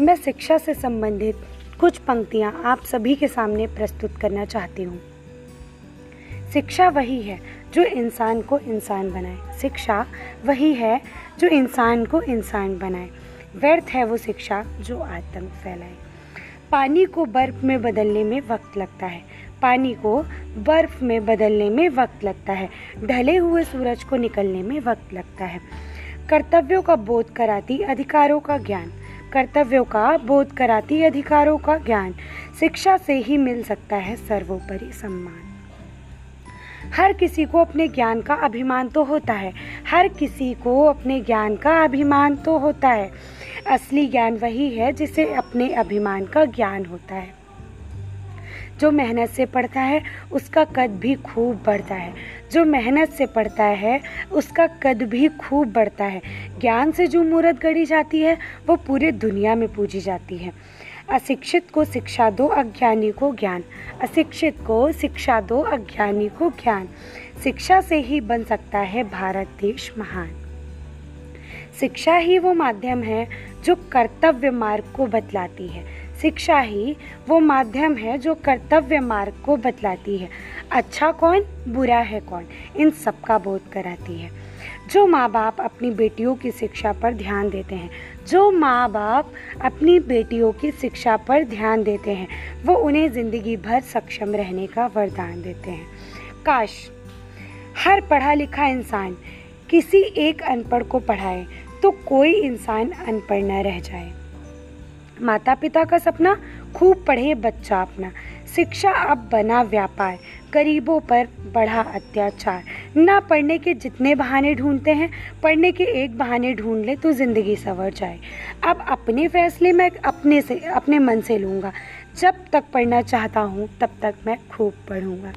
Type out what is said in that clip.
मैं शिक्षा से संबंधित कुछ पंक्तियाँ आप सभी के सामने प्रस्तुत करना चाहती हूँ। शिक्षा वही है जो इंसान को इंसान बनाए। शिक्षा वही है जो इंसान को इंसान बनाए। व्यर्थ है वो शिक्षा जो आतंक फैलाए। पानी को बर्फ़ में बदलने में वक्त लगता है। पानी को बर्फ़ में बदलने में वक्त लगता है। ढले हुए सूरज को निकलने में वक्त लगता है। कर्तव्यों का बोध कराती अधिकारों का ज्ञान। कर्तव्यों का बोध कराती अधिकारों का ज्ञान, शिक्षा से ही मिल सकता है सर्वोपरि सम्मान। हर किसी को अपने ज्ञान का अभिमान तो होता है। हर किसी को अपने ज्ञान का अभिमान तो होता है। असली ज्ञान वही है जिसे अपने अभिमान का ज्ञान होता है। जो मेहनत से पढ़ता है, उसका कद भी खूब बढ़ता है। जो मेहनत से पढ़ता है, उसका कद भी खूब बढ़ता है। ज्ञान से जो मूर्त गढ़ी जाती है, वो पूरे दुनिया में पूजी जाती है। अशिक्षित को शिक्षा दो, अज्ञानी को ज्ञान। अशिक्षित को शिक्षा दो, अज्ञानी को ज्ञान। शिक्षा से ही बन सकता है भारत देश महान। शिक्षा ही वो माध्यम है जो कर्तव्य मार्ग को बतलाती है। शिक्षा ही वो माध्यम है जो कर्तव्य मार्ग को बतलाती है। अच्छा कौन, बुरा है कौन, इन सब का बोध कराती है। जो माँ बाप अपनी बेटियों की शिक्षा पर ध्यान देते हैं, जो माँ बाप अपनी बेटियों की शिक्षा पर ध्यान देते हैं, वो उन्हें ज़िंदगी भर सक्षम रहने का वरदान देते हैं। काश, हर पढ़ा लिखा इंसान किसी एक अनपढ़ को पढ़ाए तो कोई इंसान अनपढ़ न रह जाए। माता पिता का सपना, खूब पढ़े बच्चा अपना। शिक्षा अब बना व्यापार, गरीबों पर बढ़ा अत्याचार। ना पढ़ने के जितने बहाने ढूंढते हैं, पढ़ने के एक बहाने ढूंढ ले तो ज़िंदगी सवर जाए। अब अपने फैसले मैं अपने से, अपने मन से लूँगा। जब तक पढ़ना चाहता हूँ, तब तक मैं खूब पढ़ूँगा।